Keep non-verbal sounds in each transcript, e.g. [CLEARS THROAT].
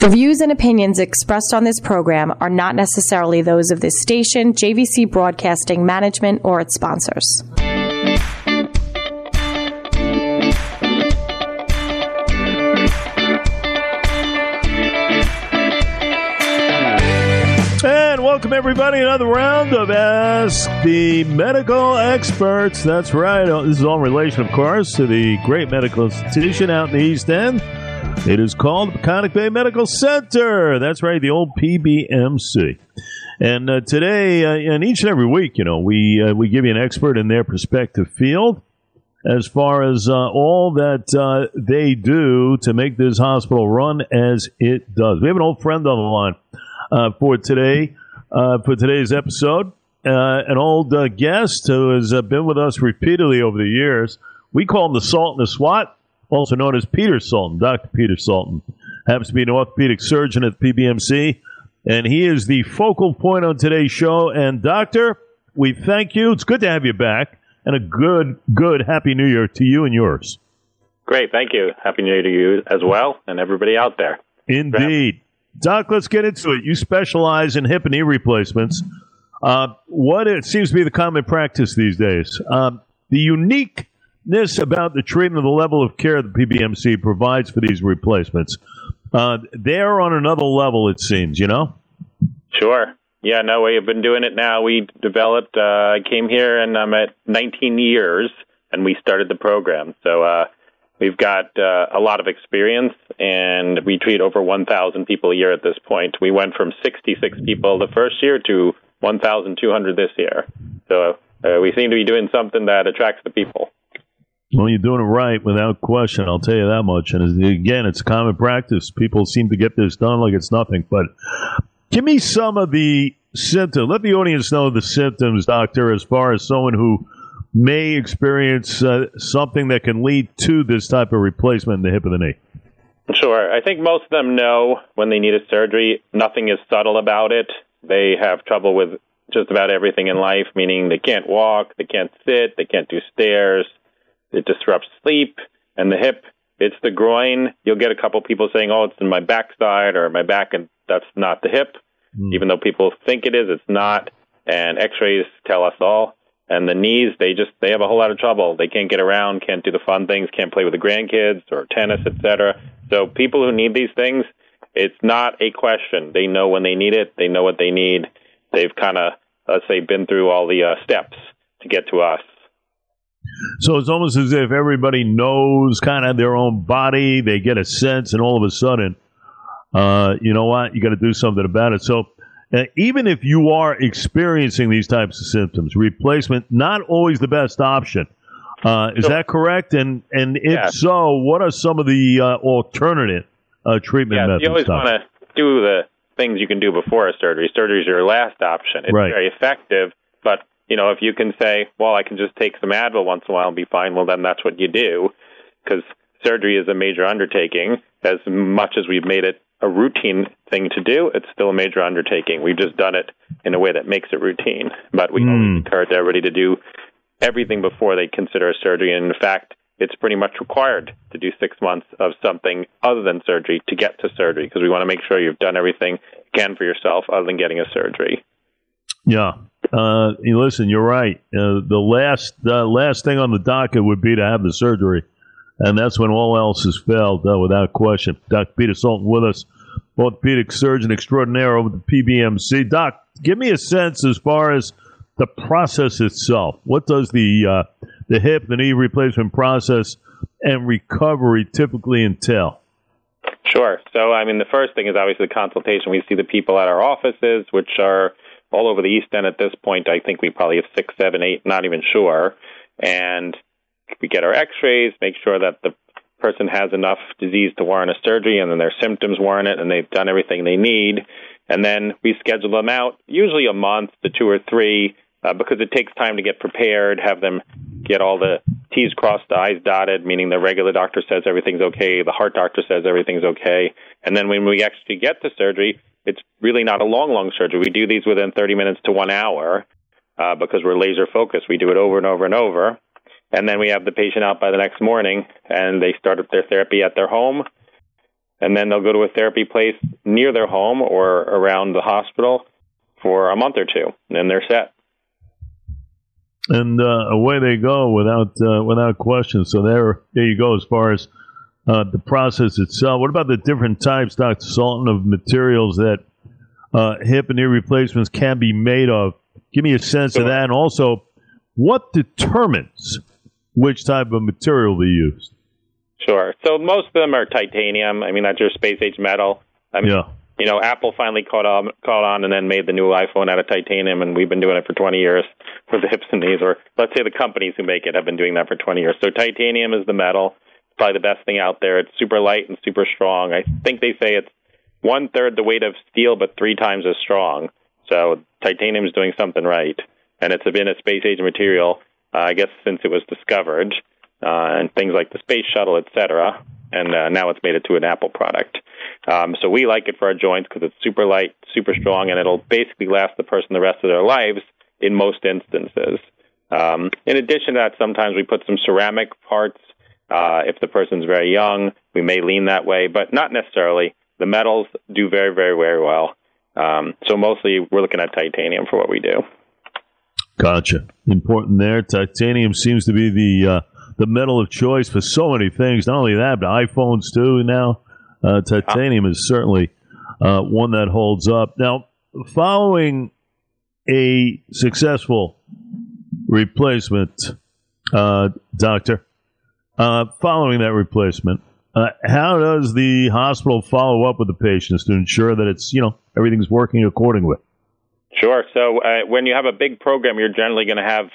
The views and opinions expressed on this program are not necessarily those of this station, JVC Broadcasting Management, or its sponsors. And welcome everybody another round of Ask the Medical Experts. That's right. Uh, this is all in relation, of course, to the great medical institution out in the East End. It is called Peconic Bay Medical Center. That's right, the old PBMC. And uh, today, uh, and each and every week, you know, we uh, we give you an expert in their perspective field as far as uh, all that uh, they do to make this hospital run as it does. We have an old friend on the line uh, for today for today's episode. an old guest who has been with us repeatedly over the years. We call him the Sultan the SWAT also known as Peter Sultan, Dr. Peter Sultan. happens to be an orthopedic surgeon at PBMC, and he is the focal point on today's show. And, Doctor, we thank you. It's good to have you back, and a good, good Happy New Year to you and yours. Great. Thank you. Happy New Year to you as well, and everybody out there. Indeed. Doc, let's get into it. You specialize in hip and knee replacements. Uh, what it seems to be the common practice these days. Uh, the unique this about the treatment of the level of care that PBMC provides for these replacements. Uh, they're on another level, it seems, you know? Sure. Yeah, no, we've been doing it now. We developed, uh, I came here and I'm at 19 years and we started the program. So, uh, we've got uh, a lot of experience and we treat over 1,000 people a year at this point. We went from 66 people the first year to 1,200 this year. So, uh, we seem to be doing something that attracts the people. Well, you're doing it right without question. I'll tell you that much. And again, it's common practice. People seem to get this done like it's nothing. But give me some of the symptoms. Let the audience know the symptoms, doctor, as far as someone who may experience uh, something that can lead to this type of replacement in the hip of the knee. Sure. I think most of them know when they need a surgery. Nothing is subtle about it. They have trouble with just about everything in life, meaning they can't walk, they can't sit, they can't do stairs it disrupts sleep and the hip. It's the groin. You'll get a couple people saying, "Oh, it's in my backside or my back," and that's not the hip. Mm. Even though people think it is, it's not. And X-rays tell us all. And the knees, they just they have a whole lot of trouble. They can't get around, can't do the fun things, can't play with the grandkids or tennis, etc. So people who need these things, it's not a question. They know when they need it. They know what they need. They've kind of, let's say, been through all the uh, steps to get to us. So it's almost as if everybody knows kind of their own body. They get a sense, and all of a sudden, uh, you know what? You got to do something about it. So uh, even if you are experiencing these types of symptoms, replacement not always the best option. Uh, is so, that correct? And and if yeah. so, what are some of the uh, alternative uh, treatment yeah, methods? You always want to do the things you can do before a surgery. Surgery is your last option. It's right. very effective, but you know, if you can say, well, I can just take some Advil once in a while and be fine, well, then that's what you do. Because surgery is a major undertaking. As much as we've made it a routine thing to do, it's still a major undertaking. We've just done it in a way that makes it routine. But we mm. encourage everybody to do everything before they consider a surgery. And in fact, it's pretty much required to do six months of something other than surgery to get to surgery because we want to make sure you've done everything you can for yourself other than getting a surgery. Yeah. Uh, listen, you're right. Uh, the last uh, last thing on the docket would be to have the surgery, and that's when all else has failed, uh, without question. Dr. Peter Sultan with us, orthopedic surgeon extraordinaire over the PBMC. Doc, give me a sense as far as the process itself. What does the uh, the hip, the knee replacement process, and recovery typically entail? Sure. So, I mean, the first thing is obviously the consultation. We see the people at our offices, which are all over the East End at this point. I think we probably have six, seven, eight, not even sure. And we get our x rays, make sure that the person has enough disease to warrant a surgery and then their symptoms warrant it and they've done everything they need. And then we schedule them out, usually a month to two or three, uh, because it takes time to get prepared, have them get all the T's crossed, the I's dotted, meaning the regular doctor says everything's okay, the heart doctor says everything's okay. And then when we actually get to surgery, it's really not a long, long surgery. We do these within 30 minutes to one hour uh, because we're laser focused. We do it over and over and over. And then we have the patient out by the next morning and they start up their therapy at their home. and then they'll go to a therapy place near their home or around the hospital for a month or two, and then they're set. And uh, away they go without uh, without question. So there, there you go. As far as uh, the process itself, what about the different types, Doctor Sultan, of materials that uh, hip and knee replacements can be made of? Give me a sense sure. of that, and also what determines which type of material they use. Sure. So most of them are titanium. I mean, that's your space age metal. I mean, yeah. You know, Apple finally caught on, caught on, and then made the new iPhone out of titanium, and we've been doing it for 20 years for the hips and knees. Or let's say the companies who make it have been doing that for 20 years. So titanium is the metal. Probably the best thing out there. It's super light and super strong. I think they say it's one third the weight of steel, but three times as strong. So titanium is doing something right, and it's been a space age material, uh, I guess, since it was discovered uh, and things like the space shuttle, etc. And uh, now it's made it to an Apple product. Um, so we like it for our joints because it's super light, super strong, and it'll basically last the person the rest of their lives in most instances. Um, in addition to that, sometimes we put some ceramic parts. Uh, if the person's very young, we may lean that way, but not necessarily. The metals do very, very, very well. Um, so mostly we're looking at titanium for what we do. Gotcha. Important there. Titanium seems to be the uh, the metal of choice for so many things. Not only that, but iPhones too now. Uh, titanium is certainly uh, one that holds up. Now, following a successful replacement, uh, doctor, uh, following that replacement, uh, how does the hospital follow up with the patients to ensure that it's you know everything's working accordingly? Sure. So uh, when you have a big program, you're generally going to have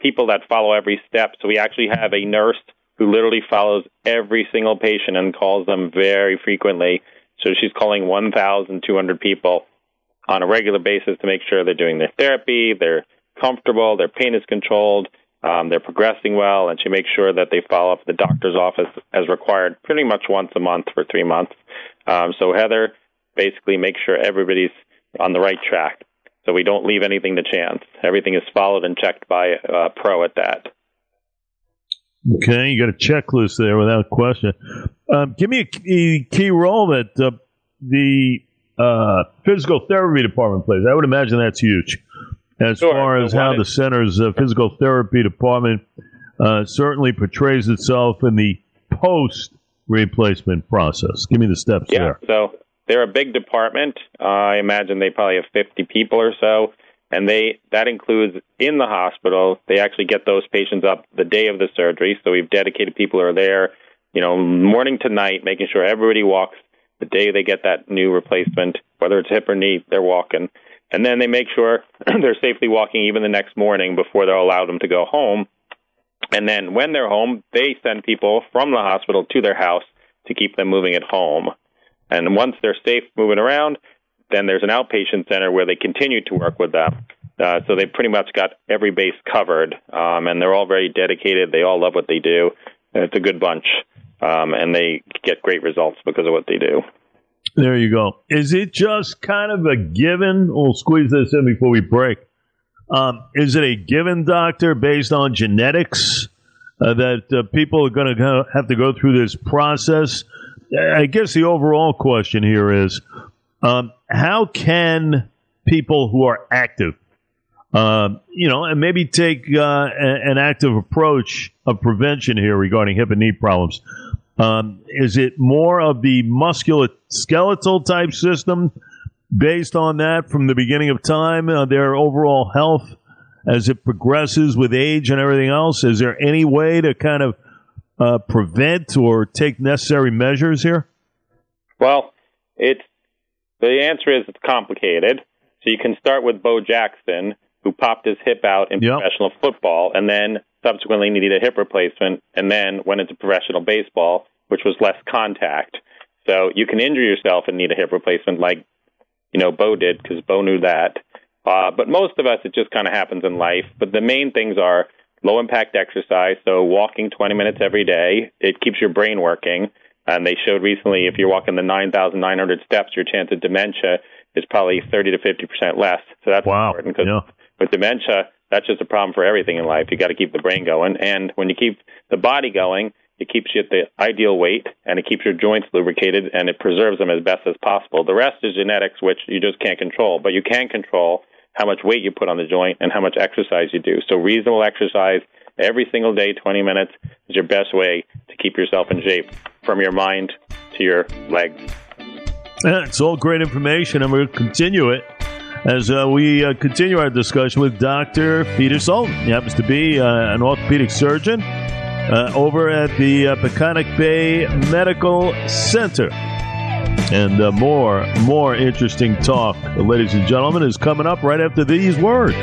people that follow every step. So we actually have a nurse who literally follows every single patient and calls them very frequently. So she's calling 1,200 people on a regular basis to make sure they're doing their therapy, they're comfortable, their pain is controlled, um, they're progressing well, and she makes sure that they follow up the doctor's office as required pretty much once a month for three months. Um, so Heather basically makes sure everybody's on the right track. So we don't leave anything to chance. Everything is followed and checked by a pro at that. Okay, you got a checklist there without question. Um, give me a key, key role that uh, the uh, physical therapy department plays. I would imagine that's huge as sure. far as how the center's uh, physical therapy department uh, certainly portrays itself in the post replacement process. Give me the steps yeah, there. So they're a big department. Uh, I imagine they probably have 50 people or so, and they that includes in the hospital. They actually get those patients up the day of the surgery. So we've dedicated people who are there, you know, morning to night, making sure everybody walks the day they get that new replacement, whether it's hip or knee, they're walking. And then they make sure [CLEARS THROAT] they're safely walking even the next morning before they'll allow them to go home. And then when they're home, they send people from the hospital to their house to keep them moving at home. And once they're safe moving around, then there's an outpatient center where they continue to work with them. Uh, so they've pretty much got every base covered, um, and they're all very dedicated. They all love what they do. And It's a good bunch, um, and they get great results because of what they do. There you go. Is it just kind of a given? We'll squeeze this in before we break. Um, is it a given, doctor, based on genetics uh, that uh, people are going to have to go through this process? I guess the overall question here is um, how can people who are active, uh, you know, and maybe take uh, an active approach of prevention here regarding hip and knee problems? Um, is it more of the musculoskeletal type system based on that from the beginning of time, uh, their overall health as it progresses with age and everything else? Is there any way to kind of uh, prevent or take necessary measures here? Well, it's the answer is it's complicated. So you can start with Bo Jackson, who popped his hip out in yep. professional football, and then subsequently needed a hip replacement, and then went into professional baseball, which was less contact. So you can injure yourself and need a hip replacement, like you know Bo did, because Bo knew that. Uh, but most of us, it just kind of happens in life. But the main things are low impact exercise, so walking 20 minutes every day. It keeps your brain working. And they showed recently if you're walking the 9,900 steps, your chance of dementia is probably 30 to 50% less. So that's wow. important because yeah. with dementia, that's just a problem for everything in life. You got to keep the brain going. And when you keep the body going, it keeps you at the ideal weight and it keeps your joints lubricated and it preserves them as best as possible. The rest is genetics, which you just can't control, but you can control how much weight you put on the joint and how much exercise you do. So reasonable exercise every single day, 20 minutes is your best way to keep yourself in shape from your mind to your legs. Yeah, it's all great information, and we'll continue it as uh, we uh, continue our discussion with Dr. Peter Sultan. He happens to be uh, an orthopedic surgeon uh, over at the uh, Peconic Bay Medical Center. And uh, more, more interesting talk, ladies and gentlemen, is coming up right after these words.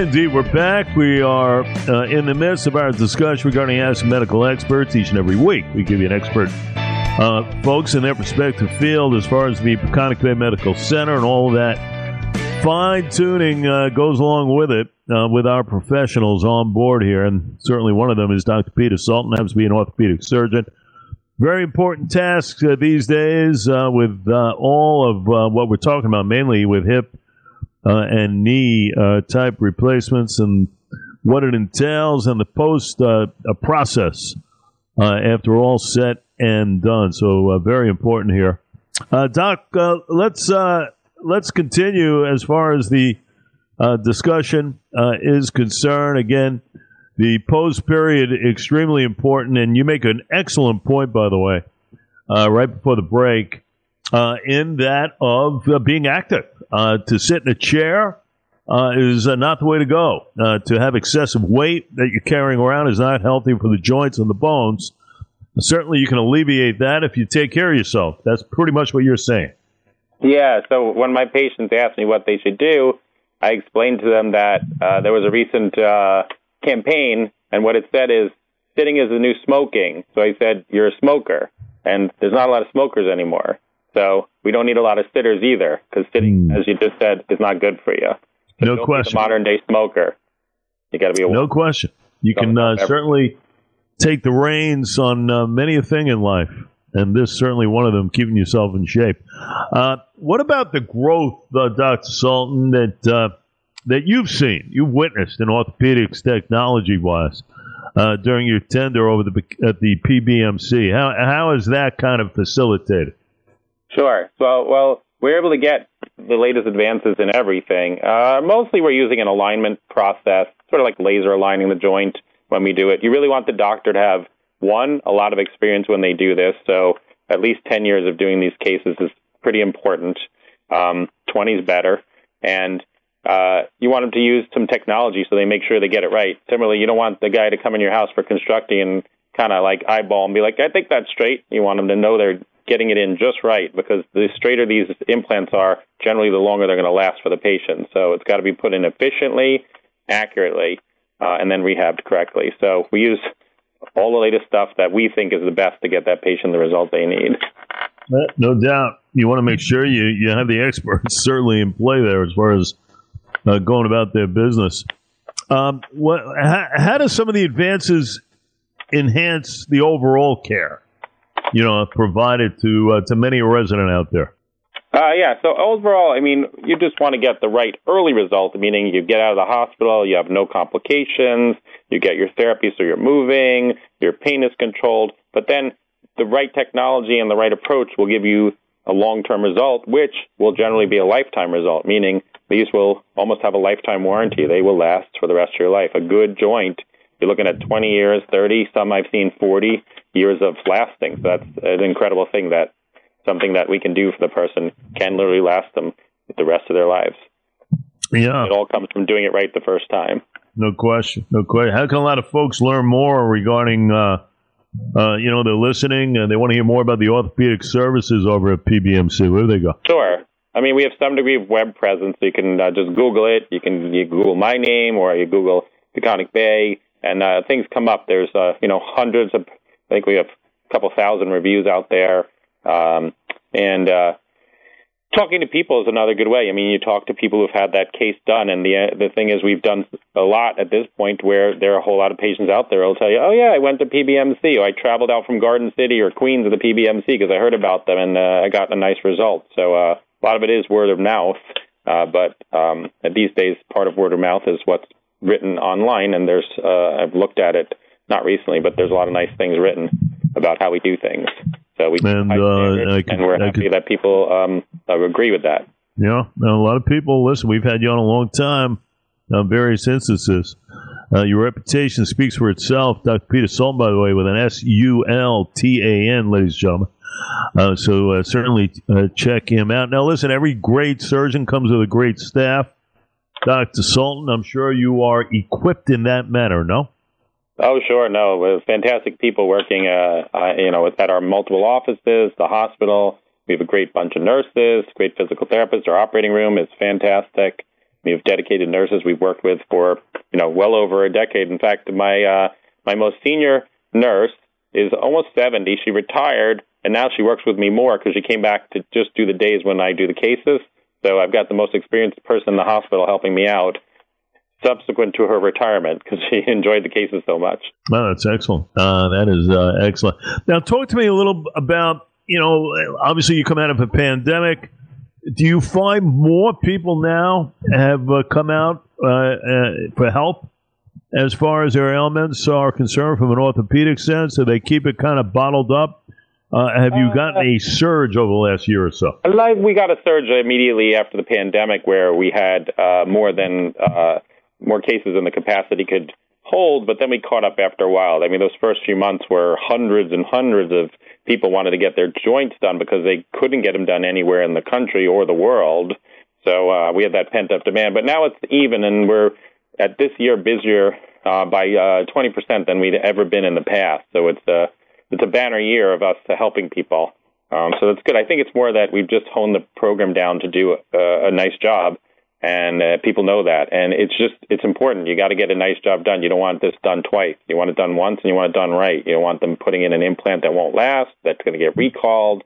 Indeed, we're back. We are uh, in the midst of our discussion regarding Ask Medical Experts each and every week. We give you an expert, uh, folks, in their respective field as far as the Peconic Bay Medical Center and all of that. Fine tuning uh, goes along with it uh, with our professionals on board here, and certainly one of them is Dr. Peter Sultan, happens to be an orthopedic surgeon. Very important tasks uh, these days uh, with all of what we're talking about, mainly with hip uh, and knee uh, type replacements and what it entails and the post uh, process uh, after all set and done. So uh, very important here. Uh, Doc, let's let's continue as far as the discussion is concerned. Again, the post period extremely important, and you make an excellent point, by the way, right before the break, in that of being active uh, to sit in a chair uh, is uh, not the way to go. Uh, to have excessive weight that you're carrying around is not healthy for the joints and the bones. Certainly, you can alleviate that if you take care of yourself. That's pretty much what you're saying. Yeah. So when my patients ask me what they should do, I explained to them that uh, there was a recent uh, campaign, and what it said is sitting is the new smoking. So I said, You're a smoker, and there's not a lot of smokers anymore. So we don't need a lot of sitters either, because sitting, mm. as you just said, is not good for you. So no question. modern day smoker. You got to be a no question. You can uh, certainly take the reins on uh, many a thing in life, and this certainly one of them. Keeping yourself in shape. Uh, what about the growth, uh, Doctor Sultan, that uh, that you've seen, you've witnessed in orthopedics technology wise? Uh, during your tender over the at the PBMC, how how is that kind of facilitated? Sure. Well, well, we're able to get the latest advances in everything. Uh, mostly, we're using an alignment process, sort of like laser aligning the joint when we do it. You really want the doctor to have one a lot of experience when they do this. So, at least 10 years of doing these cases is pretty important. Um, 20 is better, and uh, you want them to use some technology so they make sure they get it right. Similarly, you don't want the guy to come in your house for constructing and kind of like eyeball and be like, I think that's straight. You want them to know they're getting it in just right because the straighter these implants are, generally the longer they're going to last for the patient. So it's got to be put in efficiently, accurately, uh, and then rehabbed correctly. So we use all the latest stuff that we think is the best to get that patient the result they need. No doubt. You want to make sure you, you have the [LAUGHS] experts certainly in play there as far as uh, going about their business. Um, what, how, how do some of the advances enhance the overall care? You know, provided to uh, to many a resident out there? Uh, yeah. So overall, I mean, you just want to get the right early result, meaning you get out of the hospital, you have no complications, you get your therapy, so you're moving, your pain is controlled. But then the right technology and the right approach will give you a long-term result, which will generally be a lifetime result, meaning these will almost have a lifetime warranty. They will last for the rest of your life. A good joint you're looking at 20 years, 30, some I've seen 40 years of lasting. So that's an incredible thing that something that we can do for the person can literally last them the rest of their lives. Yeah. It all comes from doing it right the first time. No question. No question. How can a lot of folks learn more regarding, uh, uh, you know, they're listening and they want to hear more about the orthopedic services over at PBMC? Where do they go? Sure. I mean, we have some degree of web presence. So you can uh, just Google it. You can you Google my name or you Google Peconic Bay, and uh, things come up. There's uh, you know hundreds of. I think we have a couple thousand reviews out there, um, and uh, talking to people is another good way. I mean, you talk to people who've had that case done, and the the thing is, we've done a lot at this point where there are a whole lot of patients out there who'll tell you, "Oh yeah, I went to PBMC, or I traveled out from Garden City or Queens to the PBMC because I heard about them and uh, I got a nice result." So uh, a lot of it is word of mouth, uh, but um, these days, part of word of mouth is what's written online, and there's uh, I've looked at it not recently, but there's a lot of nice things written about how we do things. So we and, uh, and we're happy that people um, uh, agree with that. Yeah, a lot of people listen. We've had you on a long time on various instances. Uh, your reputation speaks for itself. Dr. Peter Sultan, by the way, with an S U L T A N, ladies and gentlemen. Uh, so uh, certainly uh, check him out. Now, listen, every great surgeon comes with a great staff. Dr. Sultan, I'm sure you are equipped in that manner, no? Oh, sure. No, fantastic people working, uh, uh, you know, at our multiple offices, the hospital. We have a great bunch of nurses, great physical therapists. Our operating room is fantastic. We have dedicated nurses we've worked with for, you know, well over a decade. In fact, my uh, my most senior nurse is almost 70. She retired, and now she works with me more because she came back to just do the days when I do the cases. So I've got the most experienced person in the hospital helping me out subsequent to her retirement because she [LAUGHS] enjoyed the cases so much. Oh, that's excellent. Uh, that is uh, excellent. Now, talk to me a little about, you know, obviously you come out of a pandemic. Do you find more people now have uh, come out uh, uh, for help as far as their ailments are concerned from an orthopedic sense? Do they keep it kind of bottled up? Uh, have you gotten a surge over the last year or so? Like we got a surge immediately after the pandemic, where we had uh, more than uh, more cases than the capacity could hold, but then we caught up after a while. I mean, those first few months were hundreds and hundreds of people wanted to get their joints done because they couldn't get them done anywhere in the country or the world. So uh, we had that pent up demand. But now it's even, and we're at this year busier uh, by uh, 20% than we'd ever been in the past. So it's a it's a banner year of us helping people. Um, so that's good. I think it's more that we've just honed the program down to do a, a nice job and uh, people know that. And it's just it's important. You got to get a nice job done. You don't want this done twice. You want it done once, and you want it done right. You don't want them putting in an implant that won't last, that's going to get recalled,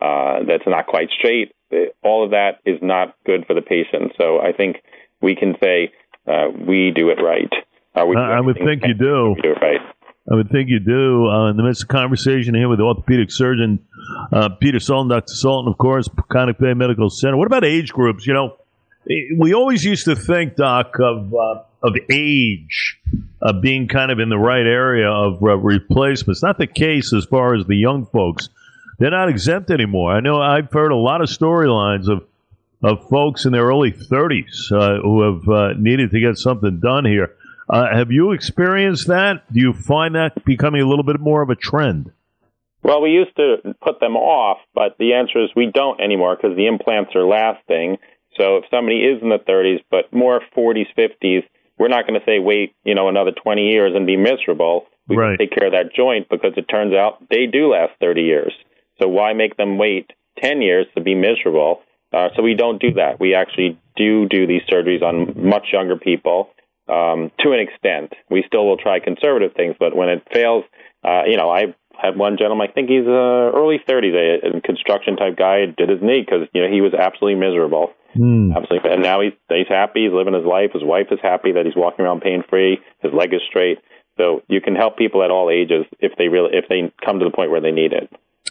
uh, that's not quite straight. Uh, all of that is not good for the patient. So I think we can say uh, we do it right. Uh, we I would think you do. do it right. I would think you do. Uh, in the midst of conversation here with the orthopedic surgeon, uh, Peter Sultan, Dr. Sultan, of course, Peconic Bay Medical Center. What about age groups? You know, we always used to think, Doc, of uh, of age uh, being kind of in the right area of uh, replacements. Not the case as far as the young folks. They're not exempt anymore. I know I've heard a lot of storylines of of folks in their early 30s uh, who have uh, needed to get something done here. Uh, have you experienced that? Do you find that becoming a little bit more of a trend? Well, we used to put them off, but the answer is we don't anymore because the implants are lasting so if somebody is in the 30s, but more 40s, 50s, we're not going to say wait, you know, another 20 years and be miserable. We right. take care of that joint because it turns out they do last 30 years. So why make them wait 10 years to be miserable? Uh, so we don't do that. We actually do do these surgeries on much younger people um, to an extent. We still will try conservative things, but when it fails, uh, you know, I had one gentleman, I think he's uh, early 30s, a, a construction type guy, did his knee because you know he was absolutely miserable. Mm. Absolutely, and now he's he's happy. He's living his life. His wife is happy that he's walking around pain free. His leg is straight. So you can help people at all ages if they really if they come to the point where they need it.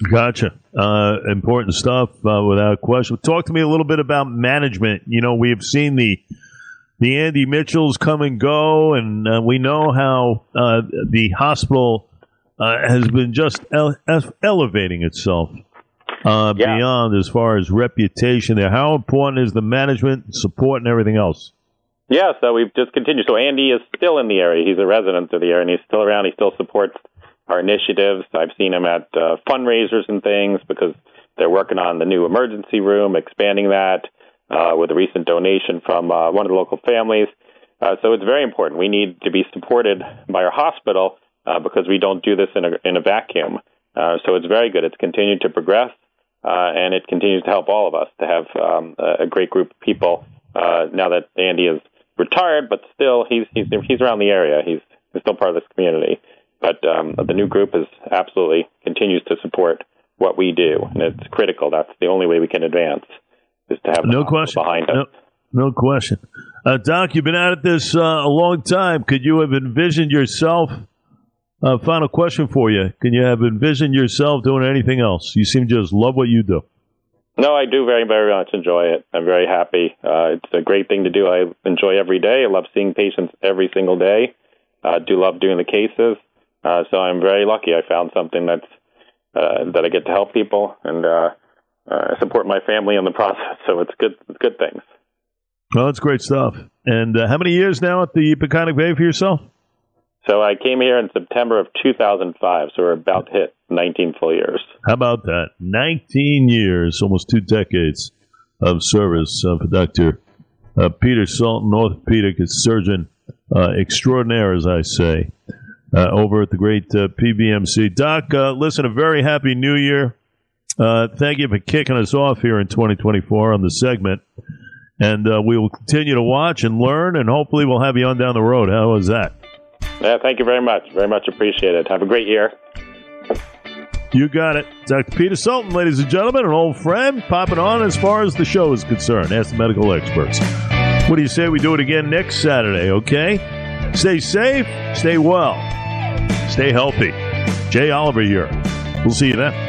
Gotcha. Uh, important stuff, uh, without question. Talk to me a little bit about management. You know, we have seen the the Andy Mitchells come and go, and uh, we know how uh, the hospital uh, has been just ele- elevating itself uh, yeah. beyond as far as reputation there. How important is the management, support, and everything else? Yeah, so we've just continued. So Andy is still in the area. He's a resident of the area, and he's still around. He still supports our initiatives. I've seen him at uh, fundraisers and things because they're working on the new emergency room, expanding that uh, with a recent donation from uh, one of the local families. Uh, so it's very important. We need to be supported by our hospital uh, because we don't do this in a in a vacuum. Uh, so it's very good. It's continued to progress. uh, and it continues to help all of us to have um, a great group of people. Uh, now that Andy is retired, but still he's he's he's around the area. He's, he's still part of this community. But um, the new group is absolutely continues to support what we do, and it's critical. That's the only way we can advance is to have no question behind us. No, no question. Uh, Doc, you've been at this uh, a long time. Could you have envisioned yourself? Uh, final question for you: Can you have envisioned yourself doing anything else? You seem to just love what you do. No, I do very, very much enjoy it. I'm very happy. Uh, it's a great thing to do. I enjoy every day. I love seeing patients every single day. I uh, do love doing the cases. Uh, so I'm very lucky. I found something that's uh, that I get to help people and uh, uh, support my family in the [LAUGHS] process. So it's good. It's good things. Well, that's great stuff. And uh, how many years now at the Peconic Bay for yourself? So I came here in September of 2005. So we're about to hit 19 full years. How about that? 19 years, almost two decades of service uh, for Dr. Uh, Peter Sultan, orthopedic surgeon uh, extraordinaire, as I say, uh, over at the great uh, PBMC. Doc, uh, listen, a very happy new year. thank you for kicking us off here in 2024 on the segment. And we will continue to watch and learn, and hopefully we'll have you on down the road. How was that? Yeah, thank you very much. Very much appreciated. Have a great year. You got it. Dr. Peter Sultan, ladies and gentlemen, an old friend, popping on as far as the show is concerned. Ask the medical experts. What do you say we do it again next Saturday, okay? Stay safe, stay well, stay healthy. Jay Oliver here. We'll see you then.